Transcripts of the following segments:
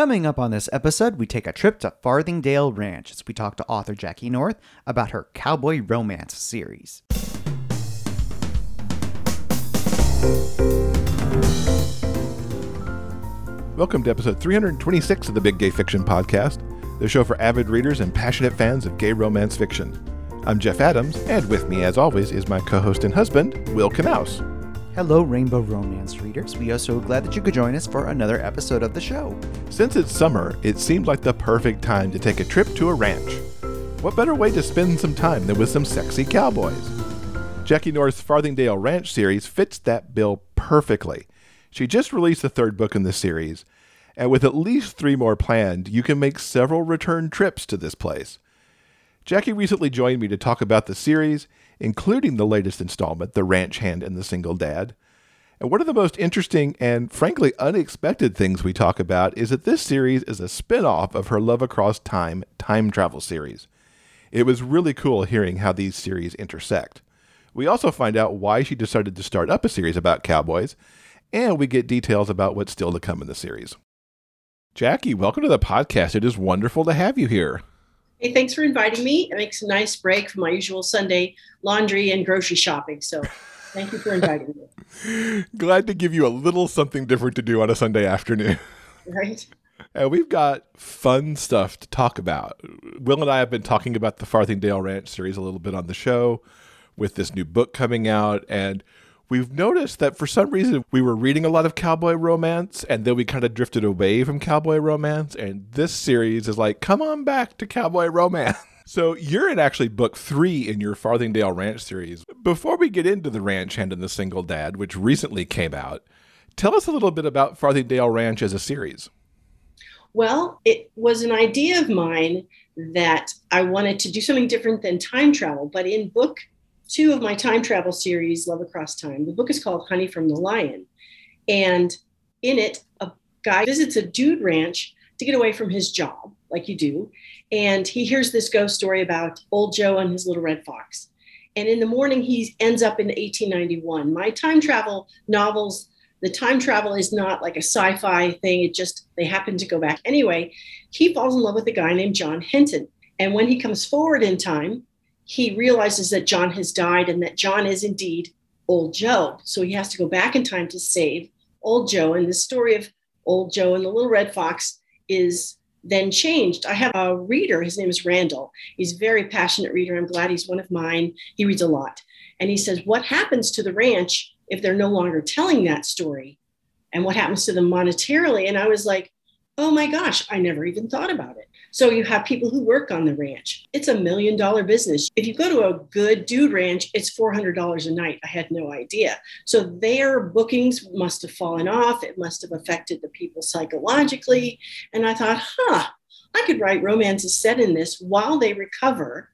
Coming up on this episode, we take a trip to Farthingdale Ranch as we talk to author Jackie North about her cowboy romance series. Welcome to episode 326 of the Big Gay Fiction Podcast, the show for avid readers and passionate fans of gay romance fiction. I'm Jeff Adams, and with me, as always, is my co host and husband, Will Knauss. Hello, Rainbow Romance readers. We are so glad that you could join us for another episode of the show. Since it's summer, it seemed like the perfect time to take a trip to a ranch. What better way to spend some time than with some sexy cowboys? Jackie North's Farthingdale Ranch series fits that bill perfectly. She just released the third book in the series, and with at least three more planned, you can make several return trips to this place. Jackie recently joined me to talk about the series, including the latest installment, The Ranch Hand and the Single Dad. And one of the most interesting and frankly unexpected things we talk about is that this series is a spin off of her Love Across Time time travel series. It was really cool hearing how these series intersect. We also find out why she decided to start up a series about cowboys and we get details about what's still to come in the series. Jackie, welcome to the podcast. It is wonderful to have you here. Hey, thanks for inviting me. It makes a nice break from my usual Sunday laundry and grocery shopping. So thank you for inviting me. Glad to give you a little something different to do on a Sunday afternoon. Right. And we've got fun stuff to talk about. Will and I have been talking about the Farthingdale Ranch series a little bit on the show with this new book coming out. And we've noticed that for some reason we were reading a lot of cowboy romance and then we kind of drifted away from cowboy romance. And this series is like, come on back to cowboy romance. So you're in actually book three in your Farthingdale Ranch series. Before we get into the Ranch Hand and the Single Dad, which recently came out, tell us a little bit about Farthingdale Ranch as a series. Well, it was an idea of mine that I wanted to do something different than time travel, but in book two of my time travel series, Love Across Time. The book is called Honey from the Lion. And in it, a guy visits a dude ranch to get away from his job, like you do. And he hears this ghost story about old Joe and his little red fox. And in the morning, he ends up in 1891. My time travel novels, the time travel is not like a sci fi thing. It just, they happen to go back. Anyway, he falls in love with a guy named John Henton. And when he comes forward in time, he realizes that John has died and that John is indeed old Joe. So he has to go back in time to save old Joe. And the story of old Joe and the little red fox is then changed. I have a reader, his name is Randall. He's a very passionate reader. I'm glad he's one of mine. He reads a lot. And he says, What happens to the ranch if they're no longer telling that story? And what happens to them monetarily? And I was like, Oh my gosh, I never even thought about it. So you have people who work on the ranch. It's a million dollar business. If you go to a good dude ranch, it's $400 a night. I had no idea. So their bookings must have fallen off. It must have affected the people psychologically. And I thought, huh, I could write romances set in this while they recover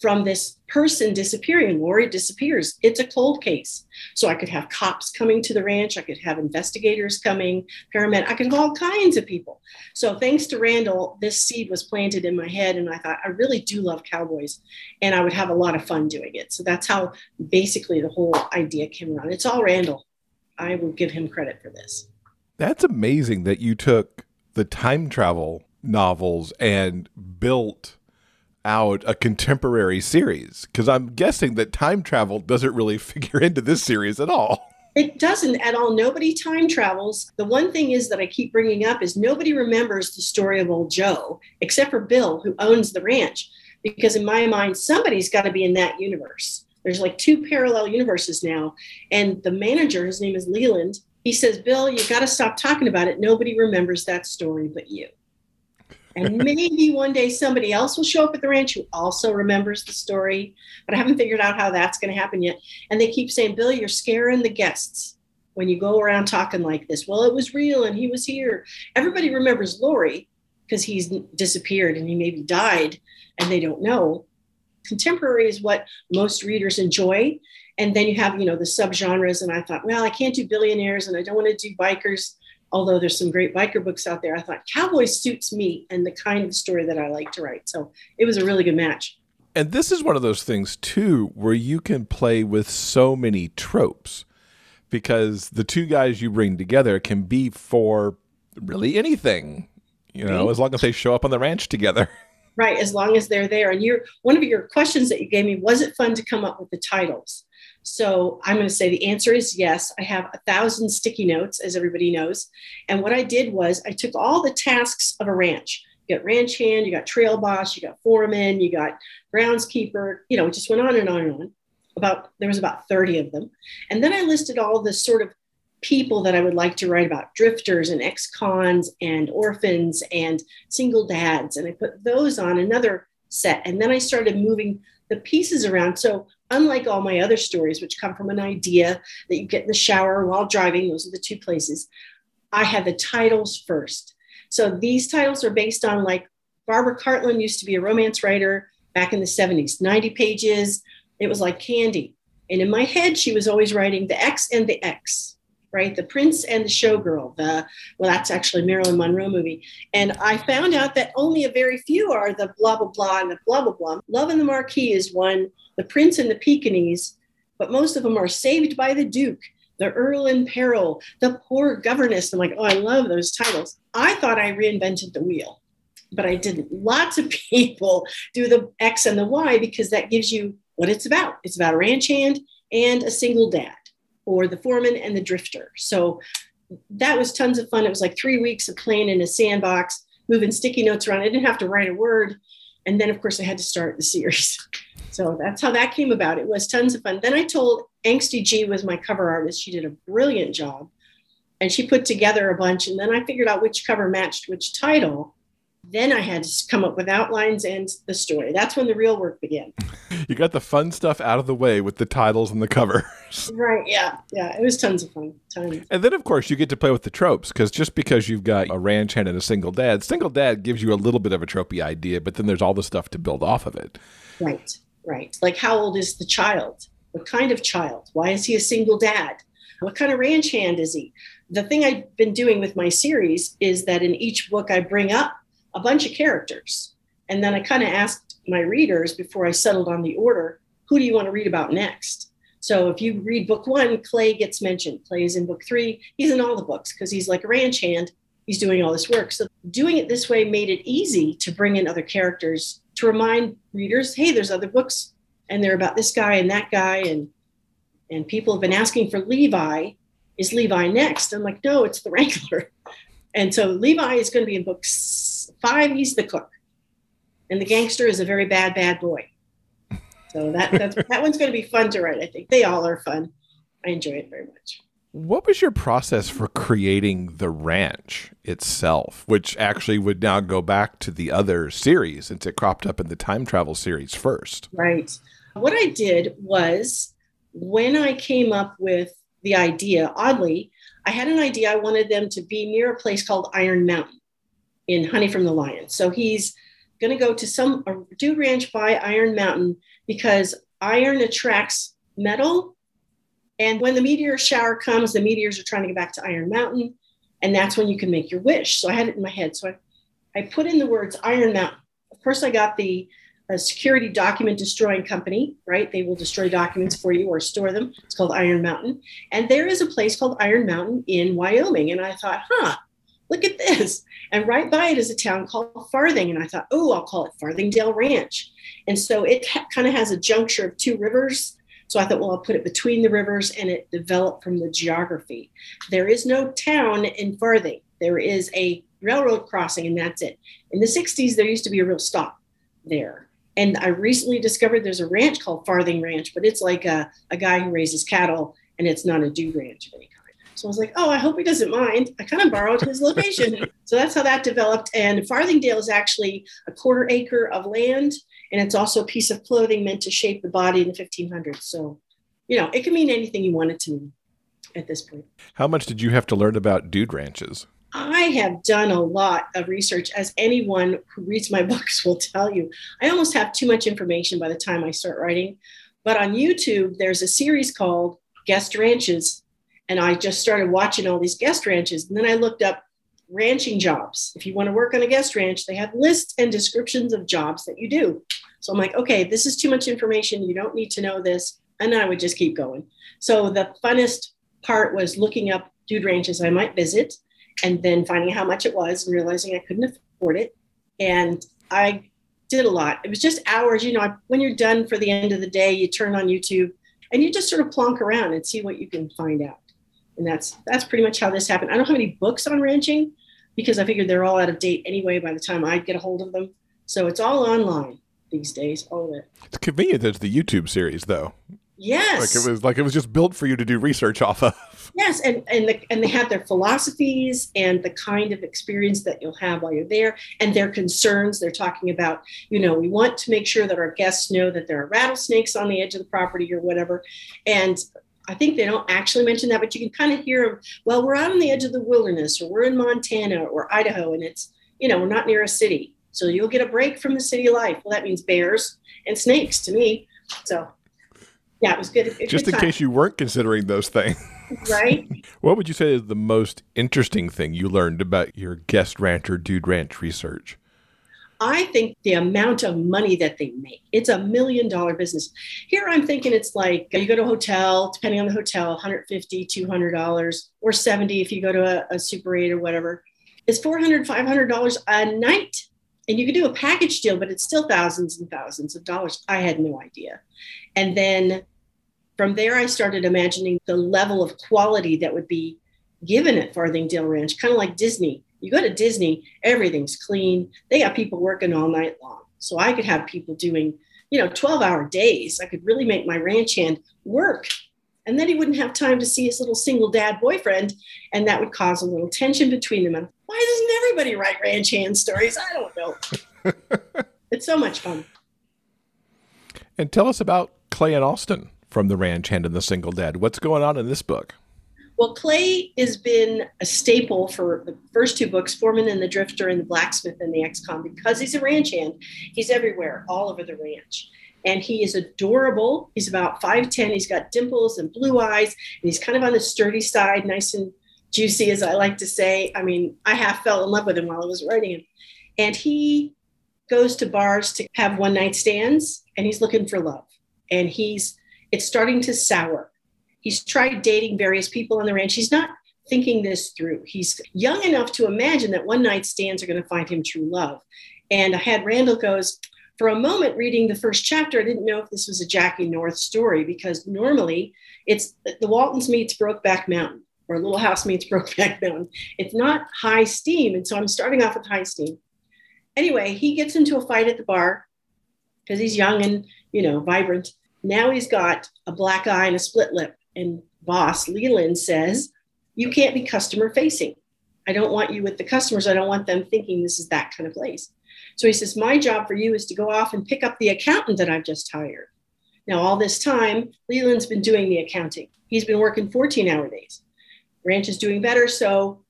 from this person disappearing. Lori disappears. It's a cold case. So I could have cops coming to the ranch. I could have investigators coming, paramedic. I could have all kinds of people. So thanks to Randall, this seed was planted in my head. And I thought, I really do love cowboys and I would have a lot of fun doing it. So that's how basically the whole idea came around. It's all Randall. I will give him credit for this. That's amazing that you took the time travel novels and built out a contemporary series because I'm guessing that time travel doesn't really figure into this series at all. It doesn't at all. Nobody time travels. The one thing is that I keep bringing up is nobody remembers the story of old Joe except for Bill, who owns the ranch. Because in my mind, somebody's got to be in that universe. There's like two parallel universes now. And the manager, his name is Leland, he says, Bill, you've got to stop talking about it. Nobody remembers that story but you. And maybe one day somebody else will show up at the ranch who also remembers the story, but I haven't figured out how that's going to happen yet. And they keep saying, Bill, you're scaring the guests when you go around talking like this. Well, it was real and he was here. Everybody remembers Lori because he's disappeared and he maybe died and they don't know. Contemporary is what most readers enjoy. And then you have, you know, the subgenres. And I thought, well, I can't do billionaires and I don't want to do bikers although there's some great biker books out there, I thought cowboy suits me and the kind of story that I like to write. So it was a really good match. And this is one of those things, too, where you can play with so many tropes because the two guys you bring together can be for really anything. You know, as long as they show up on the ranch together. Right, as long as they're there. And you're one of your questions that you gave me was it fun to come up with the titles? So I'm going to say the answer is yes. I have a thousand sticky notes, as everybody knows. And what I did was I took all the tasks of a ranch. You got ranch hand, you got trail boss, you got foreman, you got groundskeeper, you know, it just went on and on and on. About there was about 30 of them. And then I listed all the sort of people that I would like to write about drifters and ex cons and orphans and single dads. And I put those on another set. And then I started moving the pieces around. So, unlike all my other stories, which come from an idea that you get in the shower while driving, those are the two places, I had the titles first. So, these titles are based on like Barbara Cartland used to be a romance writer back in the 70s, 90 pages. It was like candy. And in my head, she was always writing the X and the X right? The Prince and the Showgirl. The well, that's actually Marilyn Monroe movie. And I found out that only a very few are the blah blah blah and the blah blah blah. Love and the Marquis is one. The Prince and the Pekingese, but most of them are Saved by the Duke. The Earl in Peril, the poor governess. I'm like, oh, I love those titles. I thought I reinvented the wheel, but I didn't. Lots of people do the X and the Y because that gives you what it's about. It's about a ranch hand and a single dad or the foreman and the drifter. So that was tons of fun. It was like three weeks of playing in a sandbox, moving sticky notes around. I didn't have to write a word. And then, of course, I had to start the series. So that's how that came about. It was tons of fun. Then I told Angsty G was my cover artist. She did a brilliant job. And she put together a bunch. And then I figured out which cover matched which title. Then I had to come up with outlines and the story. That's when the real work began. You got the fun stuff out of the way with the titles and the covers. Right. Yeah. Yeah. It was tons of fun. Tons. And then, of course, you get to play with the tropes because just because you've got a ranch hand and a single dad, single dad gives you a little bit of a tropey idea, but then there's all the stuff to build off of it. Right. Right. Like, how old is the child? What kind of child? Why is he a single dad? What kind of ranch hand is he? The thing I've been doing with my series is that in each book I bring up a bunch of characters. And then I kind of asked my readers before I settled on the order, who do you want to read about next? So if you read book one, Clay gets mentioned. Clay is in book three. He's in all the books because he's like a ranch hand. He's doing all this work. So doing it this way made it easy to bring in other characters to remind readers, hey, there's other books and they're about this guy and that guy. And and people have been asking for Levi. Is Levi next? I'm like, no, it's the Wrangler. And so Levi is going to be in book five. He's the cook, and the gangster is a very bad, bad boy. So that that one's going to be fun to write. I think they all are fun. I enjoy it very much. What was your process for creating the ranch itself, which actually would now go back to the other series since it cropped up in the time travel series first? Right. What I did was when I came up with the idea, oddly, I had an idea I wanted them to be near a place called Iron Mountain in Honey from the Lion. So he's going to go to some a ranch by Iron Mountain because iron attracts metal. And when the meteor shower comes, the meteors are trying to get back to Iron Mountain. And that's when you can make your wish. So I had it in my head. So I, I put in the words Iron Mountain. Of course, I got the security document destroying company, right? They will destroy documents for you or store them. It's called Iron Mountain. And there is a place called Iron Mountain in Wyoming. And I thought, huh, look at this. And right by it is a town called Farthing. And I thought, oh, I'll call it Farthingdale Ranch. And so it ha- kind of has a juncture of two rivers. So I thought, well, I'll put it between the rivers and it developed from the geography. There is no town in Farthing, there is a railroad crossing, and that's it. In the 60s, there used to be a real stop there and I recently discovered there's a ranch called Farthing Ranch, but it's like a, a guy who raises cattle and it's not a dude ranch of any kind. So I was like, oh, I hope he doesn't mind. I kind of borrowed his location. so that's how that developed. And Farthingdale is actually a quarter acre of land. And it's also a piece of clothing meant to shape the body in the 1500s. So, you know, it can mean anything you want it to mean at this point. How much did you have to learn about dude ranches? I have done a lot of research, as anyone who reads my books will tell you. I almost have too much information by the time I start writing. But on YouTube, there's a series called Guest Ranches. And I just started watching all these guest ranches. And then I looked up ranching jobs. If you want to work on a guest ranch, they have lists and descriptions of jobs that you do. So I'm like, okay, this is too much information. You don't need to know this. And then I would just keep going. So the funnest part was looking up dude ranches I might visit and then finding how much it was and realizing I couldn't afford it. And I did a lot. It was just hours, you know, when you're done for the end of the day, you turn on YouTube and you just sort of plonk around and see what you can find out. And that's that's pretty much how this happened. I don't have any books on ranching because I figured they're all out of date anyway by the time I get a hold of them. So it's all online these days, all of it. It's convenient that it's the YouTube series though. Yes. Like it was like it was just built for you to do research off of. Yes, and and the, and they have their philosophies and the kind of experience that you'll have while you're there, and their concerns. They're talking about, you know, we want to make sure that our guests know that there are rattlesnakes on the edge of the property or whatever, and I think they don't actually mention that, but you can kind of hear them. Well, we're out on the edge of the wilderness, or we're in Montana or Idaho, and it's you know we're not near a city, so you'll get a break from the city life. Well, that means bears and snakes to me. So yeah, it was good. Just good in time, case you weren't considering those things. right? What would you say is the most interesting thing you learned about your guest rancher dude ranch research? I think the amount of money that they make, it's a million dollar business. Here I'm thinking it's like you go to a hotel, depending on the hotel, 150, 200 dollars or 70 if you go to a, a Super 8 or whatever. It's 400, 500 dollars a night. And you could do a package deal, but it's still thousands and thousands of dollars. I had no idea. And then from there, I started imagining the level of quality that would be given at Farthingdale Ranch, kind of like Disney. You go to Disney, everything's clean. They got people working all night long. So I could have people doing, you know, 12 hour days. I could really make my ranch hand work. And then he wouldn't have time to see his little single dad boyfriend. And that would cause a little tension between them. And why doesn't everybody write ranch hand stories? I don't know. it's so much fun. And tell us about Clay and Austin from the Ranch Hand and the Single Dad. What's going on in this book? Well, Clay has been a staple for the first two books, Foreman and the Drifter and the Blacksmith and the Ex-Con, because he's a ranch hand. He's everywhere, all over the ranch. And he is adorable. He's about 5'10. He's got dimples and blue eyes. And he's kind of on the sturdy side, nice and juicy, as I like to say. I mean, I half fell in love with him while I was writing him. And he goes to bars to have one night stands and he's looking for love. And he's, it's starting to sour He's tried dating various people on the ranch. He's not thinking this through. He's young enough to imagine that one night stands are going to find him true love. And I had Randall goes, for a moment reading the first chapter, I didn't know if this was a Jackie North story because normally it's the Waltons meets Brokeback Mountain or Little House meets Brokeback Mountain. It's not high steam. And so I'm starting off with high steam. Anyway, he gets into a fight at the bar because he's young and, you know, vibrant. Now he's got a black eye and a split lip and boss Leland says, you can't be customer facing. I don't want you with the customers. I don't want them thinking this is that kind of place. So he says, My job for you is to go off and pick up the accountant that I've just hired. Now, all this time, Leland's been doing the accounting. He's been working 14 hour days. Ranch is doing better. So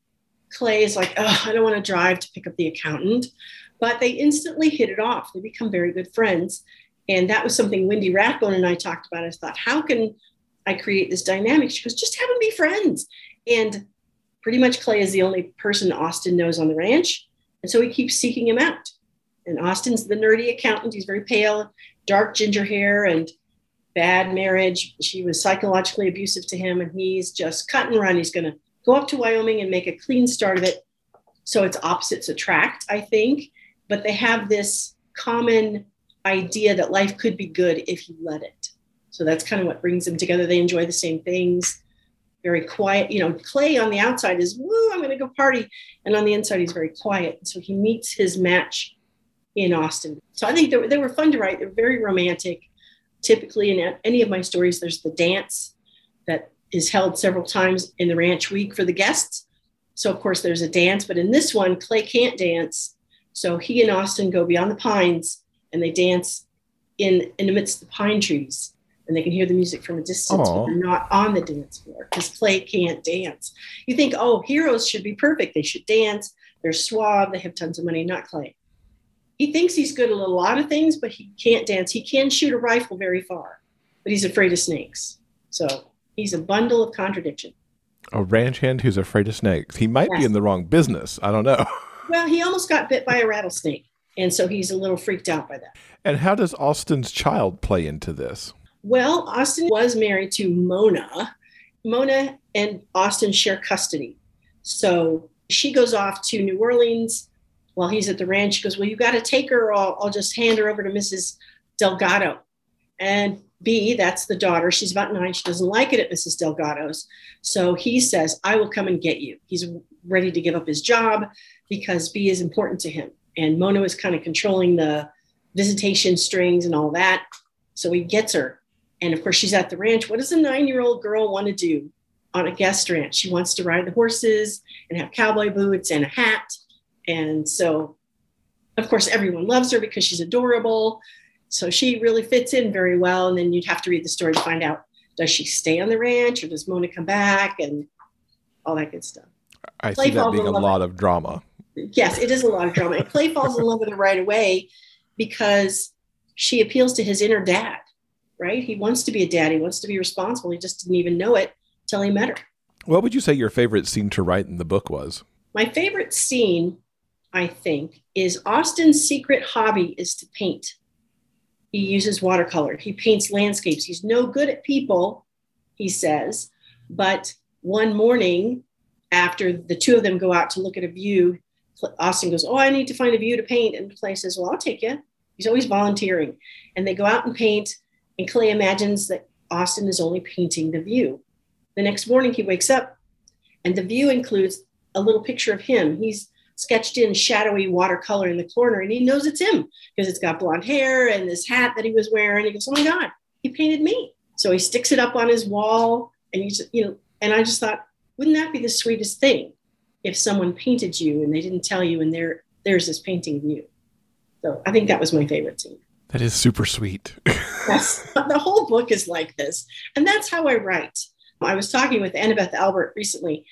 Clay is like, Oh, I don't want to drive to pick up the accountant. But they instantly hit it off. They become very good friends. And that was something Wendy Rathbone and I talked about. I thought, how can I create this dynamic. She goes, just have them be friends. And pretty much Clay is the only person Austin knows on the ranch. And so he keeps seeking him out. And Austin's the nerdy accountant. He's very pale, dark ginger hair, and bad marriage. She was psychologically abusive to him, and he's just cut and run. He's going to go up to Wyoming and make a clean start of it. So it's opposites attract, I think. But they have this common idea that life could be good if you let it. So that's kind of what brings them together. They enjoy the same things. Very quiet. You know, Clay on the outside is, woo, I'm going to go party. And on the inside, he's very quiet. So he meets his match in Austin. So I think they were, they were fun to write. They're very romantic. Typically, in any of my stories, there's the dance that is held several times in the ranch week for the guests. So, of course, there's a dance. But in this one, Clay can't dance. So he and Austin go beyond the pines and they dance in, in amidst the pine trees and they can hear the music from a distance, but they're not on the dance floor because Clay can't dance. You think, oh, heroes should be perfect. They should dance. They're suave. They have tons of money. Not Clay. He thinks he's good at a lot of things, but he can't dance. He can shoot a rifle very far, but he's afraid of snakes. So he's a bundle of contradiction. A ranch hand who's afraid of snakes. He might yes. be in the wrong business. I don't know. Well, he almost got bit by a rattlesnake. And so he's a little freaked out by that. And how does Austin's child play into this? Well, Austin was married to Mona. Mona and Austin share custody. So she goes off to New Orleans while he's at the ranch, he goes, Well, you got to take her, or I'll, I'll just hand her over to Mrs. Delgado. And B, that's the daughter. She's about nine. She doesn't like it at Mrs. Delgado's. So he says, I will come and get you. He's ready to give up his job because B is important to him. And Mona is kind of controlling the visitation strings and all that. So he gets her. And of course, she's at the ranch. What does a nine year old girl want to do on a guest ranch? She wants to ride the horses and have cowboy boots and a hat. And so, of course, everyone loves her because she's adorable. So she really fits in very well. And then you'd have to read the story to find out does she stay on the ranch or does Mona come back and all that good stuff. I Clay see that being a lot of drama. Yes, it is a lot of drama. And Clay falls in love with her right away because she appeals to his inner dad, right? He wants to be a dad. He wants to be responsible. He just didn't even know it till he met her. What would you say your favorite scene to write in the book was? My favorite scene, I think, is Austin's secret hobby is to paint. He uses watercolor. He paints landscapes. He's no good at people, he says. But one morning, after the two of them go out to look at a view, Austin goes, Oh, I need to find a view to paint. And Clay says, Well, I'll take you. He's always volunteering. And they go out and paint. And Clay imagines that Austin is only painting the view. The next morning, he wakes up, and the view includes a little picture of him. He's sketched in shadowy watercolor in the corner, and he knows it's him because it's got blonde hair and this hat that he was wearing. He goes, "Oh my God, he painted me!" So he sticks it up on his wall, and you you know, and I just thought, wouldn't that be the sweetest thing if someone painted you and they didn't tell you, and there, there's this painting of you. So I think that was my favorite scene. That is super sweet. the whole book is like this, and that's how I write. I was talking with Annabeth Albert recently,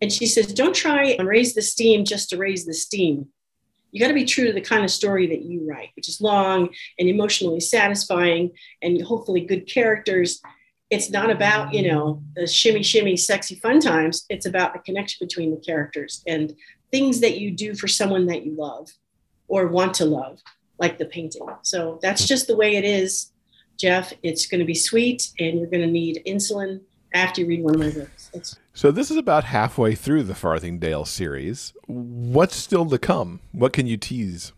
and she says, Don't try and raise the steam just to raise the steam. You got to be true to the kind of story that you write, which is long and emotionally satisfying and hopefully good characters. It's not about, you know, the shimmy, shimmy, sexy fun times. It's about the connection between the characters and things that you do for someone that you love or want to love, like the painting. So that's just the way it is, Jeff. It's going to be sweet and you're going to need insulin after you read one of my books. So this is about halfway through the Farthingdale series. What's still to come? What can you tease?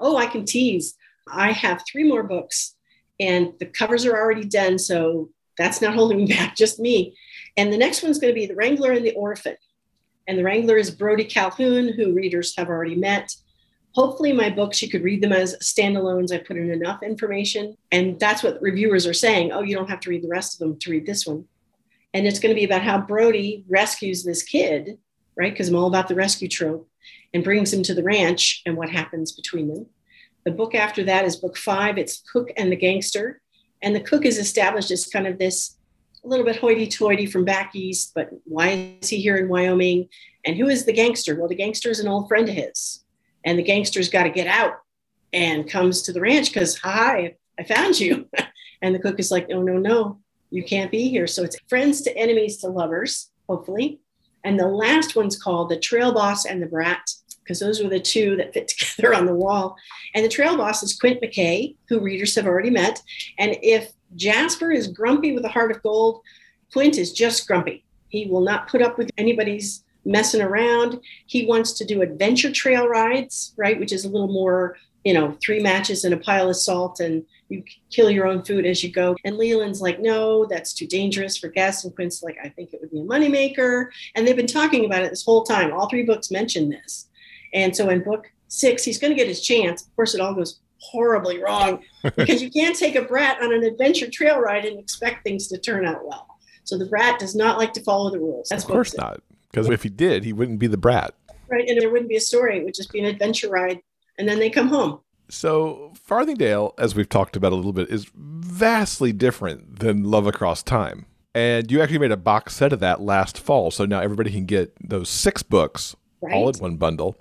Oh, I can tease. I have three more books, and the covers are already done, so that's not holding me back, just me. And the next one's going to be The Wrangler and the Orphan. And the Wrangler is Brody Calhoun, who readers have already met. Hopefully, my books, you could read them as standalones. I put in enough information. And that's what reviewers are saying. Oh, you don't have to read the rest of them to read this one and it's going to be about how Brody rescues this kid, right? Because I'm all about the rescue trope, and brings him to the ranch and what happens between them. The book after that is book five. It's Cook and the Gangster, and the cook is established as kind of this a little bit hoity-toity from back east, but why is he here in Wyoming? And who is the gangster? Well, the gangster is an old friend of his, and the gangster's got to get out and comes to the ranch because hi, I found you. and the cook is like, no, no, no, you can't be here. So it's friends to enemies to lovers, hopefully. And the last one's called The Trail Boss and the Brat, because those were the two that fit together on the wall. And the trail boss is Quint McKay, who readers have already met. And if Jasper is grumpy with a heart of gold, Quint is just grumpy. He will not put up with anybody's messing around. He wants to do adventure trail rides, right, which is a little more, you know, three matches and a pile of salt and you kill your own food as you go. And Leland's like, no, that's too dangerous for guests. And Quint's like, I think it would be a moneymaker. And they've been talking about it this whole time. All three books mention this. And so in book six, he's going to get his chance. Of course, it all goes horribly wrong because you can't take a brat on an adventure trail ride and expect things to turn out well. So the brat does not like to follow the rules. That's of course not. Because if he did, he wouldn't be the brat. Right. And there wouldn't be a story. It would just be an adventure ride. And then they come home. So, Farthingdale, as we've talked about a little bit, is vastly different than Love Across Time. And you actually made a box set of that last fall. So now everybody can get those six books right. all in one bundle.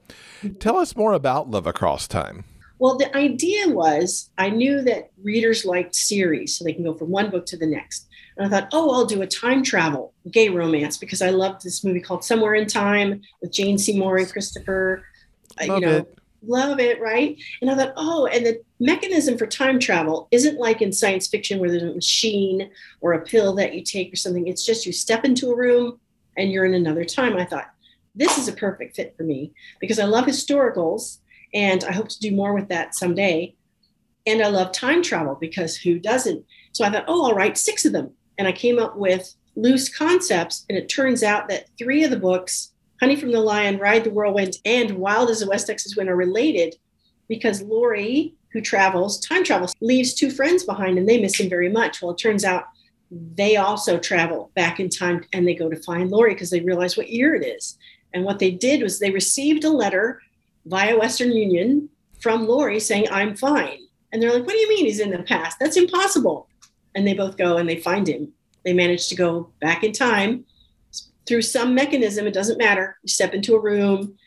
Tell us more about Love Across Time. Well, the idea was I knew that readers liked series, so they can go from one book to the next. And I thought, oh, I'll do a time travel gay romance because I loved this movie called Somewhere in Time with Jane Seymour and Christopher. Uh, Love you know, it love it, right? And I thought, oh, and the mechanism for time travel isn't like in science fiction where there's a machine or a pill that you take or something. It's just you step into a room and you're in another time. I thought, this is a perfect fit for me because I love historicals And I hope to do more with that someday. And I love time travel because who doesn't? So I thought, oh, I'll write six of them. And I came up with loose concepts. And it turns out that three of the books, Honey from the Lion, Ride the Whirlwind, and Wild as a West Texas Wind, are related because Lori, who travels, time travels, leaves two friends behind and they miss him very much. Well, it turns out they also travel back in time and they go to find Lori because they realize what year it is. And what they did was they received a letter via Western Union from Lori saying, I'm fine. And they're like, What do you mean he's in the past? That's impossible. And they both go and they find him. They manage to go back in time through some mechanism. It doesn't matter. You step into a room,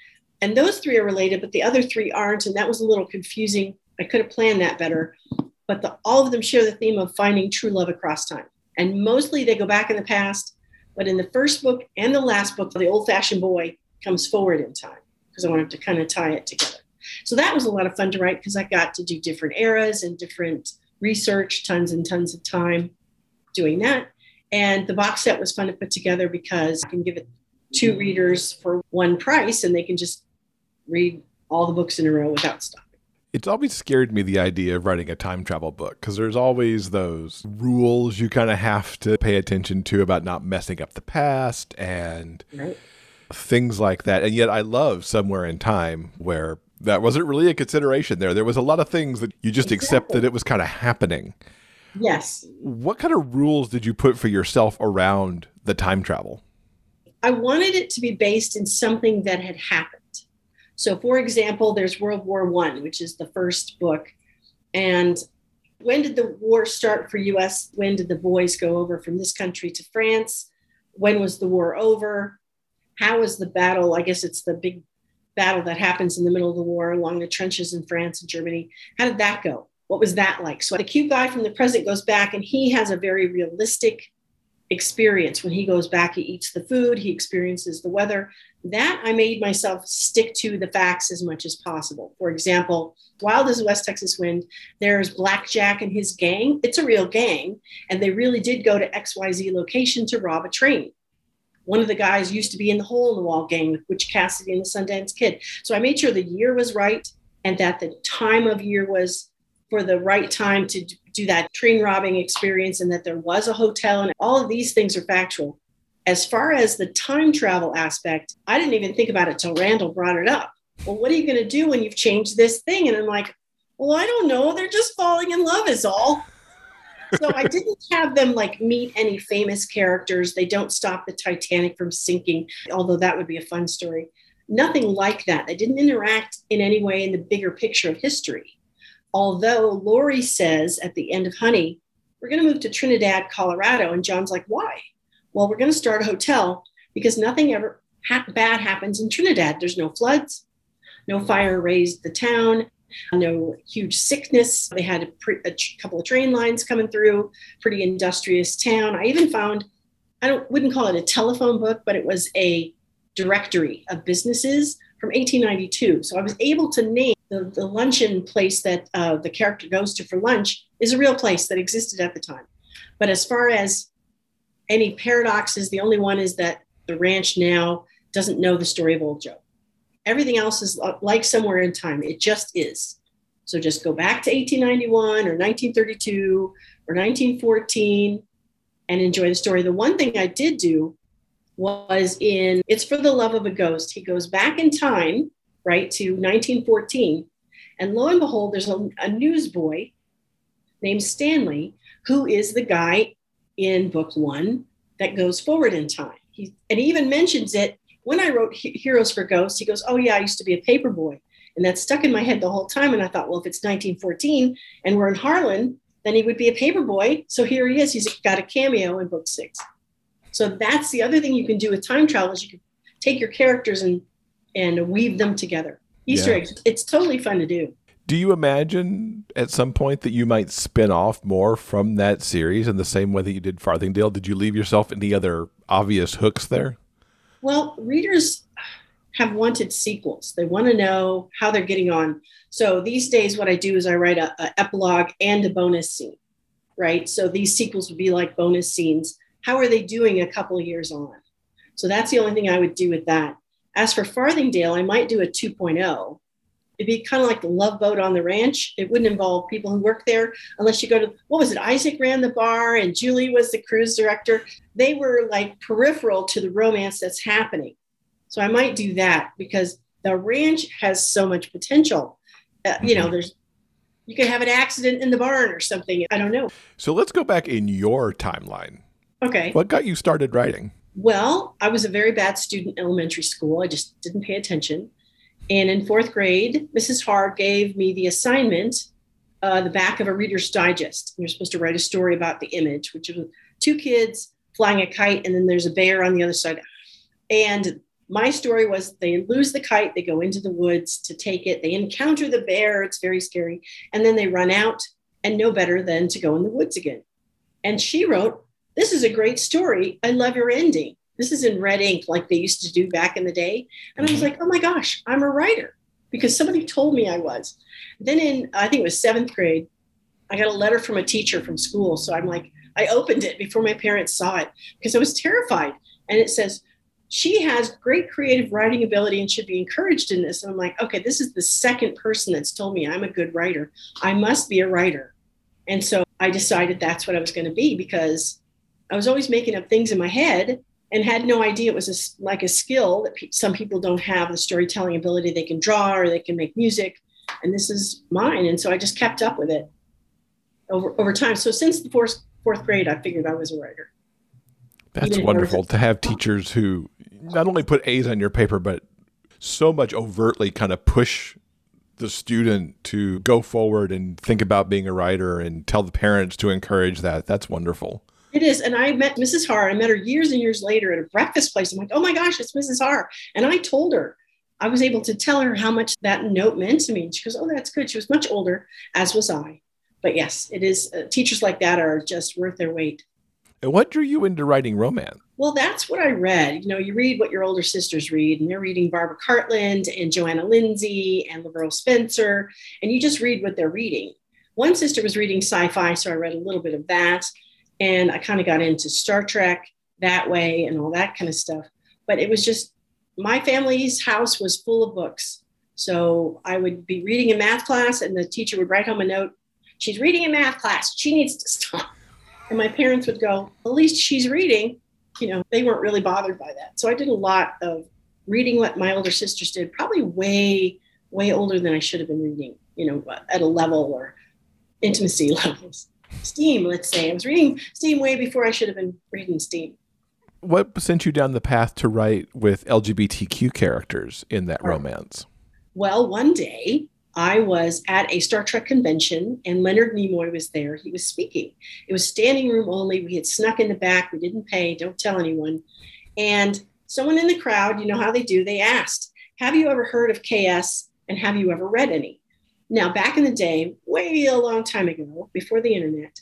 and those three are related, but the other three aren't. And that was a little confusing. I could have planned that better. But the, all of them share the theme of finding true love across time. And mostly they go back in the past. But in the first book and the last book, the old fashioned boy comes forward in time because I wanted to kind of tie it together. So that was a lot of fun to write because I got to do different eras and different research, tons and tons of time doing that. And the box set was fun to put together because I can give it two readers for one price and they can just read all the books in a row without stopping. It's always scared me the idea of writing a time travel book because there's always those rules you kind of have to pay attention to about not messing up the past and right. things like that. And yet I love Somewhere in Time where that wasn't really a consideration there. There was a lot of things that you just exactly. accept that it was kind of happening. Yes. What kind of rules did you put for yourself around the time travel? I wanted it to be based in something that had happened. So, for example, there's World War One, which is the first book. And when did the war start for US? When did the boys go over from this country to France? When was the war over? How was the battle? I guess it's the big battle that happens in the middle of the war along the trenches in France and Germany. How did that go? What was that like? So the cute guy from the present goes back and he has a very realistic experience. When he goes back, he eats the food, he experiences the weather. That I made myself stick to the facts as much as possible. For example, Wild as West Texas Wind, there's Blackjack and his gang. It's a real gang, and they really did go to XYZ location to rob a train. One of the guys used to be in the hole in the wall gang with Cassidy and the Sundance Kid. So I made sure the year was right and that the time of year was for the right time to do that train robbing experience and that there was a hotel and all of these things are factual. As far as the time travel aspect, I didn't even think about it till Randall brought it up. Well, what are you going to do when you've changed this thing? And I'm like, well, I don't know. They're just falling in love, is all so I didn't have them like meet any famous characters. They don't stop the Titanic from sinking, although that would be a fun story. Nothing like that. They didn't interact in any way in the bigger picture of history. Although Lori says at the end of Honey, we're going to move to Trinidad, Colorado. And John's like, why? Well, we're going to start a hotel because nothing ever ha- bad happens in Trinidad. There's no floods, no fire razed the town, no huge sickness. They had a, pre- a couple of train lines coming through, pretty industrious town. I even found, I don't wouldn't call it a telephone book, but it was a directory of businesses from 1892. So I was able to name the, the luncheon place that uh, the character goes to for lunch is a real place that existed at the time. But as far as any paradoxes, the only one is that the ranch now doesn't know the story of Old Joe. Everything else is uh, like somewhere in time. It just is. So just go back to 1891 or 1932 or 1914 and enjoy the story. The one thing I did do was in It's for the Love of a Ghost. He goes back in time, right, to 1914. And lo and behold, there's a, a newsboy named Stanley who is the guy in book one that goes forward in time. He, and he even mentions it when I wrote Heroes for Ghosts, he goes, Oh, yeah, I used to be a paper boy. And that stuck in my head the whole time. And I thought, well, if it's 1914 and we're in Harlan, then he would be a paper boy. So here he is. He's got a cameo in book six. So that's the other thing you can do with time travel is you can take your characters and and weave them together. Easter yeah. eggs. It's totally fun to do. Do you imagine at some point that you might spin off more from that series in the same way that you did Farthingdale? Did you leave yourself any other obvious hooks there? Well, readers have wanted sequels. They want to know how they're getting on. So these days, what I do is I write a, a epilogue and a bonus scene, right? So these sequels would be like bonus scenes. How are they doing a couple of years on? So that's the only thing I would do with that. As for Farthingdale, I might do a 2.0 It'd be kind of like the love boat on the ranch. It wouldn't involve people who work there unless you go to, what was it? Isaac ran the bar and Julie was the cruise director. They were like peripheral to the romance that's happening. So I might do that because the ranch has so much potential. Uh, you know, there's, you could have an accident in the barn or something. I don't know. So let's go back in your timeline. Okay. What got you started writing? Well, I was a very bad student in elementary school. I just didn't pay attention. And in fourth grade, Mrs. Hart gave me the assignment, uh, the back of a Reader's Digest. You're supposed to write a story about the image, which is two kids flying a kite, and then there's a bear on the other side. And my story was they lose the kite, they go into the woods to take it, they encounter the bear, it's very scary, and then they run out and know better than to go in the woods again. And she wrote, This is a great story. I love your ending. This is in red ink, like they used to do back in the day. And I was mm-hmm. like, oh my gosh, I'm a writer because somebody told me I was. Then in, I think it was seventh grade, I got a letter from a teacher from school. So I'm like, I opened it before my parents saw it because I was terrified. And it says, she has great creative writing ability and should be encouraged in this. And I'm like, okay, this is the second person that's told me I'm a good writer. I must be a writer. And so I decided that's what I was going to be because I was always making up things in my head and had no idea it was a, like a skill that pe- some people don't have the storytelling ability they can draw or they can make music and this is mine and so i just kept up with it over, over time. So since the fourth, fourth grade i figured i was a writer. That's wonderful to have teachers who not only put a's on your paper but so much overtly kind of push the student to go forward and think about being a writer and tell the parents to encourage that. That's wonderful it is. And I met Mrs. Har. I met her years and years later at a breakfast place. I'm like, oh my gosh, it's Mrs. Har. And I told her, I was able to tell her how much that note meant to me. And she goes, oh, that's good. She was much older, as was I. But yes, it is. Uh, teachers like that are just worth their weight. And what drew you into writing romance? Well, that's what I read. You know, you read what your older sisters read, and they're reading Barbara Cartland and Johanna Lindsey and LaVyrle Spencer, and you just read what they're reading. One sister was reading sci fi, so I read a little bit of that. And I kind of got into Star Trek that way and all that kind of stuff. But it was just my family's house was full of books. So I would be reading in math class, and the teacher would write home a note She's reading in math class. She needs to stop. And my parents would go, At least she's reading. You know, they weren't really bothered by that. So I did a lot of reading what my older sisters did, probably way, way older than I should have been reading, you know, at a level or intimacy levels. Steam, let's say. I was reading Steam way before I should have been reading Steam. What sent you down the path to write with LGBTQ characters in that romance? Well, one day I was at a Star Trek convention and Leonard Nimoy was there. He was speaking. It was standing room only. We had snuck in the back. We didn't pay. Don't tell anyone. And someone in the crowd, you know how they do, they asked, Have you ever heard of KS and have you ever read any? Now, back in the day, way a long time ago, before the internet,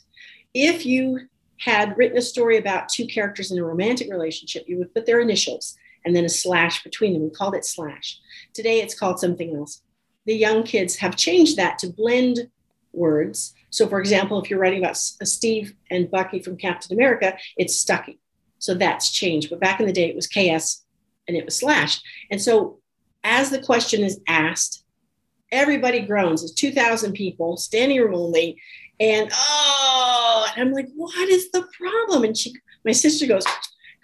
if you had written a story about two characters in a romantic relationship, you would put their initials and then a slash between them. We called it slash. Today, it's called something else. The young kids have changed that to blend words. So, for example, if you're writing about uh, Steve and Bucky from Captain America, it's Stucky. So that's changed. But back in the day, it was KS and it was slash. And so, as the question is asked, everybody groans. It's 2,000 people standing room only. And oh, and I'm like, what is the problem? And she, my sister goes,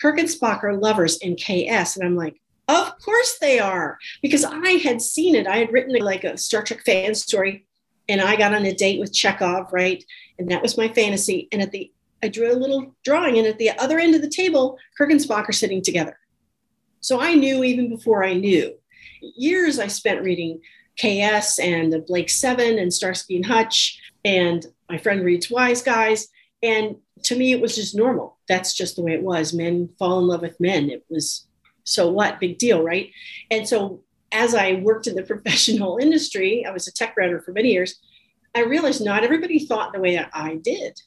Kirk and Spock are lovers in KS. And I'm like, of course they are, because I had seen it. I had written like a Star Trek fan story, and I got on a date with Chekov, right? And that was my fantasy. And at the, I drew a little drawing, and at the other end of the table, Kirk and Spock are sitting together. So I knew even before I knew. Years I spent reading KS and Blake Seven and Starsky and Hutch, and my friend reads Wise Guys. And to me, it was just normal. That's just the way it was. Men fall in love with men. It was so what? Big deal, right? And so as I worked in the professional industry, I was a tech writer for many years. I realized not everybody thought the way that I did.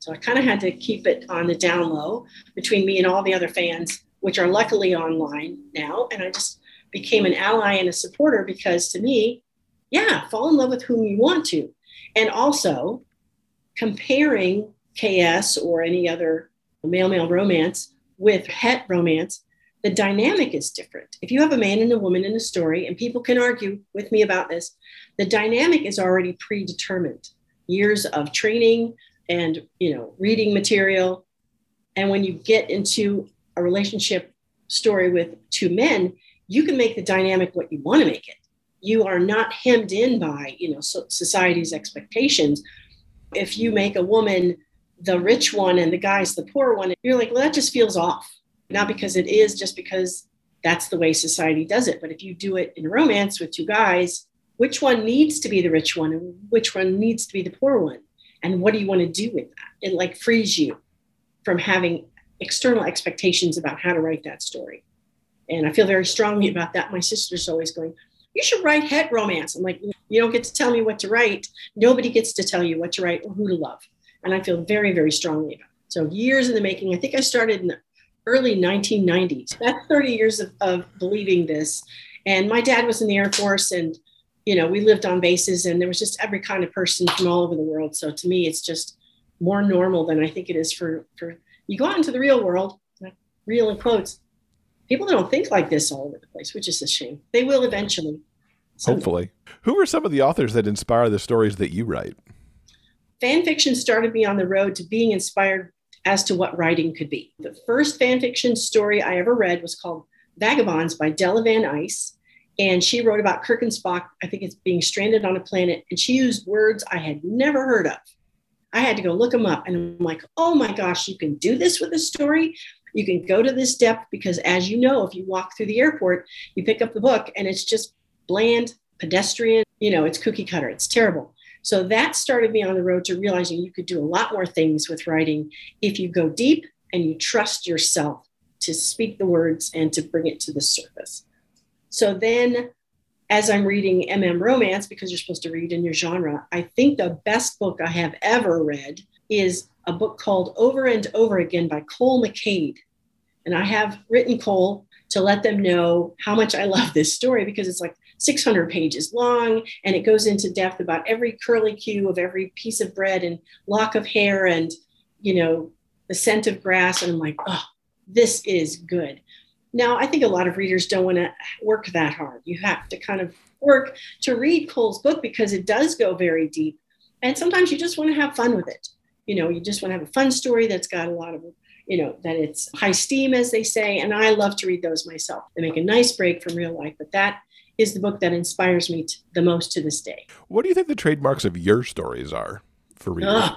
So I kind of had to keep it on the down low between me and all the other fans, which are luckily online now. And I just became an ally and a supporter because to me, yeah, fall in love with whom you want to. And also comparing KS or any other male male romance with het romance the dynamic is different. If you have a man and a woman in a story, and people can argue with me about this, the dynamic is already predetermined. Years of training and you know reading material, and when you get into a relationship story with two men, you can make the dynamic what you want to make it. You are not hemmed in by you know society's expectations. If you make a woman the rich one and the guy's the poor one, you're like, well, that just feels off not because it is, just because that's the way society does it. But if you do it in romance with two guys, which one needs to be the rich one and which one needs to be the poor one? And what do you want to do with that? It like frees you from having external expectations about how to write that story. And I feel very strongly about that. My sister's always going, You should write het romance. I'm like, You don't get to tell me what to write. Nobody gets to tell you what to write or who to love. And I feel very, very strongly about it. So, years in the making, I think I started in the early 1990s. That's 30 years of, of believing this. And my dad was in the Air Force and you know, we lived on bases and there was just every kind of person from all over the world. So to me, it's just more normal than I think it is for, for you go out into the real world, real in quotes. People don't think like this all over the place, which is a shame. They will eventually. Hopefully. Who are some of the authors that inspire the stories that you write? Fan fiction started me on the road to being inspired as to what writing could be. The first fan fiction story I ever read was called Vagabonds by Della Van Hise. And she wrote about Kirk and Spock, I think it's being stranded on a planet. And she used words I had never heard of. I had to go look them up. And I'm like, oh my gosh, you can do this with a story. You can go to this depth because, as you know, if you walk through the airport, you pick up the book and it's just bland, pedestrian, you know, it's cookie cutter. It's terrible. So that started me on the road to realizing you could do a lot more things with writing if you go deep and you trust yourself to speak the words and to bring it to the surface. So then, as I'm reading MM romance, because you're supposed to read in your genre, I think the best book I have ever read is a book called Over and Over Again by Cole McCade. And I have written Cole to let them know how much I love this story because it's like 600 pages long and it goes into depth about every curly cue of every piece of bread and lock of hair and you know the scent of grass. And i'm like oh this is good. Now i think a lot of readers don't want to work that hard. You have to kind of work to read cole's book because it does go very deep. And sometimes you just want to have fun with it. You know you just want to have a fun story that's got a lot of you know that it's high steam as they say and i love to read those myself they make a nice break from real life but that is the book that inspires me the most to this day. What do you think the trademarks of your stories are for readers? Uh,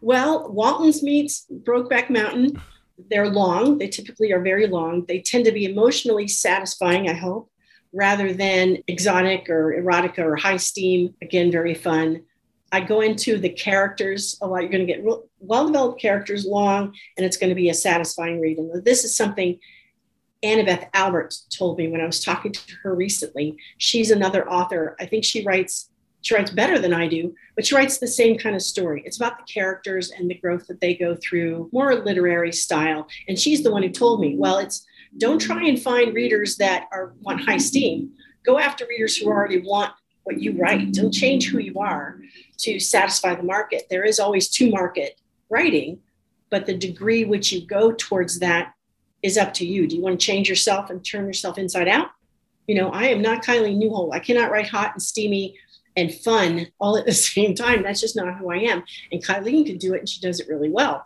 well, Walton's meets Brokeback Mountain. They're long. They typically are very long. They tend to be emotionally satisfying, I hope, rather than exotic or erotica or high steam. Again, very fun. I go into the characters a lot. You're going to get well developed characters, long, and it's going to be a satisfying read. And this is something Annabeth Albert told me when I was talking to her recently. She's another author. I think she writes she writes better than I do, but she writes the same kind of story. It's about the characters and the growth that they go through, more literary style. And she's the one who told me, well, it's don't try and find readers that are want high steam. Go after readers who already want what you write. Don't change who you are to satisfy the market. There is always to market writing, but the degree which you go towards that is up to you. Do you want to change yourself and turn yourself inside out? You know, I am not Kylie Newhold. I cannot write hot and steamy and fun all at the same time. That's just not who I am. And Kylie can do it and she does it really well.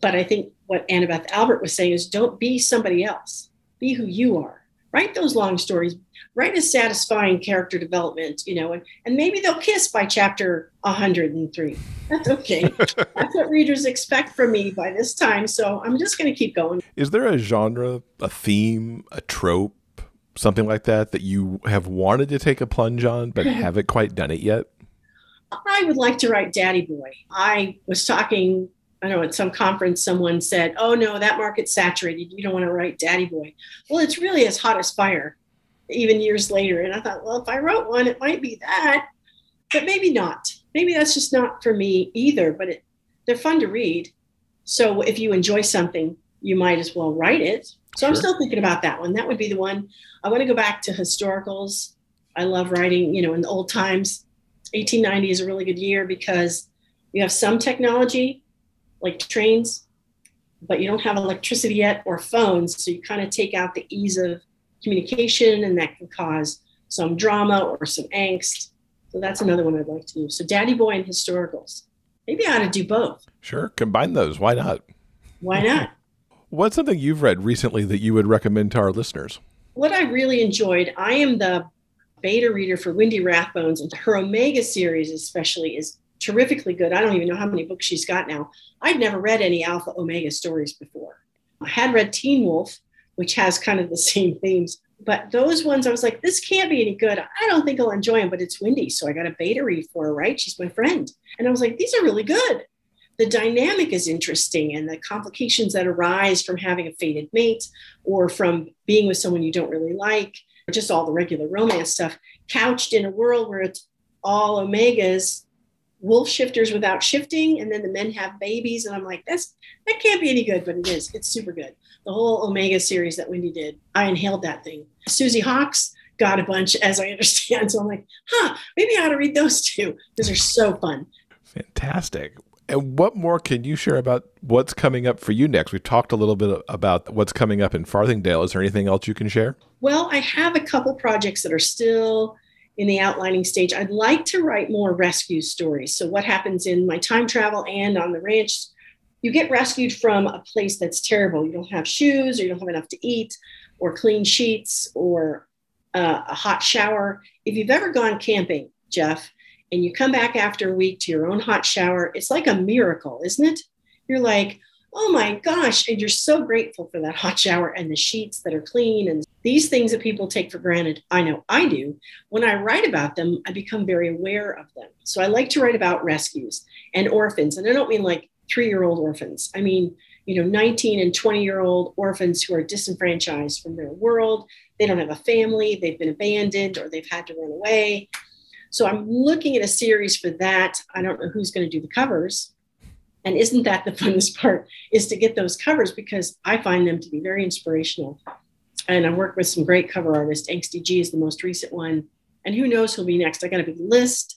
But I think what Annabeth Albert was saying is don't be somebody else. Be who you are write those long stories. Write a satisfying character development you know and, and maybe they'll kiss by chapter 103 that's okay. That's what readers expect from me by this time so i'm just going to keep going. Is there a genre a theme a trope something like that that you have wanted to take a plunge on but haven't quite done it yet? I would like to write daddy boy. I was talking I don't know at some conference someone said, "Oh no, that market's saturated. You don't want to write Daddy Boy." Well, it's really as hot as fire, even years later. And I thought, well, if I wrote one, it might be that, but maybe not. Maybe that's just not for me either. But it, they're fun to read. So if you enjoy something, you might as well write it. So sure. I'm still thinking about that one. That would be the one. I want to go back to historicals. I love writing, you know, in the old times. 1890 is a really good year because you have some technology like trains, but you don't have electricity yet or phones. So you kind of take out the ease of communication, and that can cause some drama or some angst. So that's another one I'd like to do. So Daddy Boy and historicals. Maybe I ought to do both. Sure, combine those. Why not? Why not? What's something you've read recently that you would recommend to our listeners? What I really enjoyed, I am the beta reader for Wendy Rathbones, and her Omega series, especially, is terrifically good. I don't even know how many books she's got now. I'd never read any Alpha Omega stories before. I had read Teen Wolf, which has kind of the same themes, but those ones I was like, this can't be any good. I don't think I'll enjoy them, but it's Wendy. So I got a beta read for her, right? She's my friend. And I was like, these are really good the dynamic is interesting and the complications that arise from having a fated mate or from being with someone you don't really like, just all the regular romance stuff, couched in a world where it's all omegas, wolf shifters without shifting, and then the men have babies. And I'm like, that's that can't be any good, but it is. It's super good. The whole Omega series that Wendy did, I inhaled that thing. Susie Hawks got a bunch, as I understand. So I'm like, huh, maybe I ought to read those too because they're so fun. Fantastic. And what more can you share about what's coming up for you next? We've talked a little bit about what's coming up in Farthingdale. Is there anything else you can share? Well, I have a couple projects that are still in the outlining stage. I'd like to write more rescue stories. So, what happens in my time travel and on the ranch? You get rescued from a place that's terrible. You don't have shoes, or you don't have enough to eat, or clean sheets, or uh, a hot shower. If you've ever gone camping, Jeff, and you come back after a week to your own hot shower, it's like a miracle, isn't it? You're like, oh my gosh, and you're so grateful for that hot shower and the sheets that are clean and these things that people take for granted. I know I do. When I write about them, I become very aware of them. So I like to write about rescues and orphans. And I don't mean like three year old orphans, I mean, you know, 19 and 20 year old orphans who are disenfranchised from their world. They don't have a family, they've been abandoned, or they've had to run away so I'm looking at a series for that. I don't know who's going to do the covers. And isn't that the funnest part is to get those covers because I find them to be very inspirational. And I work with some great cover artists. Angsty G is the most recent one. And who knows who'll be next? I got a big list.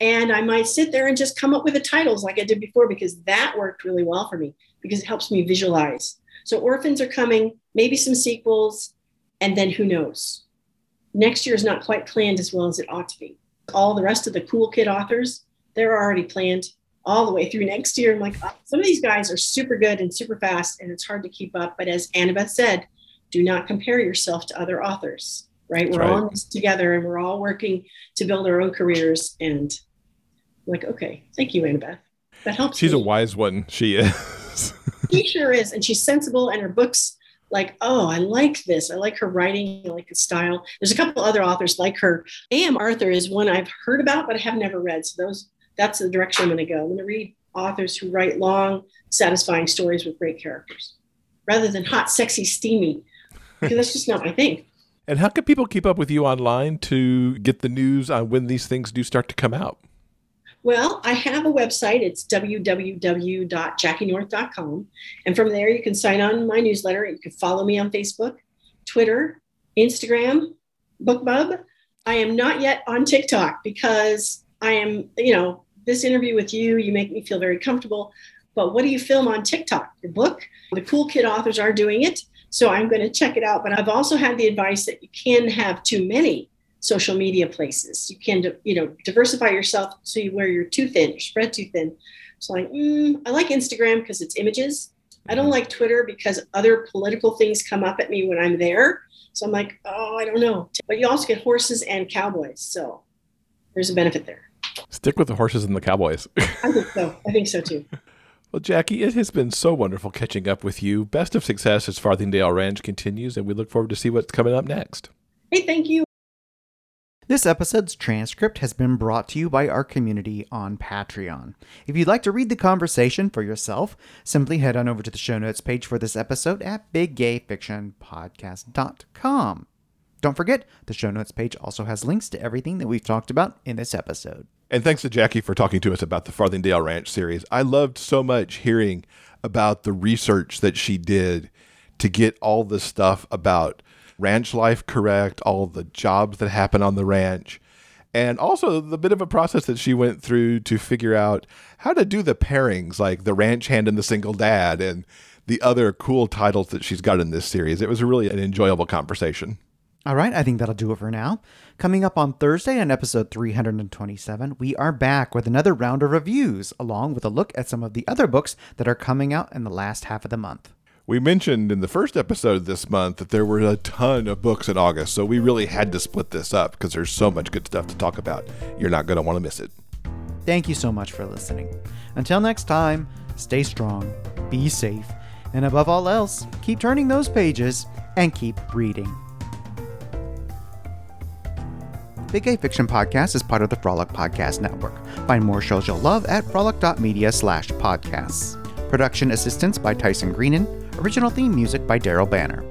And I might sit there and just come up with the titles like I did before because that worked really well for me because it helps me visualize. So orphans are coming, maybe some sequels, and then who knows? Next year is not quite planned as well as it ought to be all the rest of the cool kid authors, they're already planned all the way through next year. I'm like, oh, some of these guys are super good and super fast, and it's hard to keep up. But as Annabeth said, do not compare yourself to other authors, right? we're right. all in this together and we're all working to build our own careers. And I'm like, okay, thank you, Annabeth. That helps. She's me. a wise one. She is. she sure is. And she's sensible, and her books like, oh, I like this. I like her writing. I like the style. There's a couple other authors like her. A.M. Arthur is one I've heard about, but I have never read. So those that's the direction I'm going to go. I'm going to read authors who write long, satisfying stories with great characters, rather than hot, sexy, steamy, because that's just not my thing. And how can people keep up with you online to get the news on when these things do start to come out? Well, I have a website. It's www.jackienorth.com. And from there, you can sign on my newsletter. You can follow me on Facebook, Twitter, Instagram, BookBub. I am not yet on TikTok because I am, you know, this interview with you, you make me feel very comfortable. But what do you film on TikTok? Your book? The cool kid authors are doing it. So I'm going to check it out. But I've also had the advice that you can have too many social media places. You can, you know, diversify yourself so you where you're too thin, you're spread too thin. So like, mm, I like Instagram because it's images. I don't like Twitter because other political things come up at me when I'm there. So I'm like, oh, I don't know. But you also get horses and cowboys. So there's a benefit there. Stick with the horses and the cowboys. I think so. I think so too. Well, Jackie, it has been so wonderful catching up with you. Best of success as Farthingdale Ranch continues, and we look forward to see what's coming up next. Hey, thank you. This episode's transcript has been brought to you by our community on Patreon. If you'd like to read the conversation for yourself, simply head on over to the show notes page for this episode at biggayfictionpodcast.com. Don't forget, the show notes page also has links to everything that we've talked about in this episode. And thanks to Jackie for talking to us about the Farthingdale Ranch series. I loved so much hearing about the research that she did to get all the stuff about ranch life correct, all the jobs that happen on the ranch, and also the bit of a process that she went through to figure out how to do the pairings, like the ranch hand and the single dad, and the other cool titles that she's got in this series. It was really an enjoyable conversation. All right, I think that'll do it for now. Coming up on Thursday on episode 327, we are back with another round of reviews, along with a look at some of the other books that are coming out in the last half of the month. We mentioned in the first episode of this month that there were a ton of books in August, so we really had to split this up because there's so much good stuff to talk about. You're not going to want to miss it. Thank you so much for listening. Until next time, stay strong, be safe, and above all else, keep turning those pages and keep reading. Big Gay Fiction Podcast is part of the Frolic Podcast Network. Find more shows you'll love at frolic.media slash podcasts. Production assistance by Tyson Greenan. Original theme music by Daryl Banner.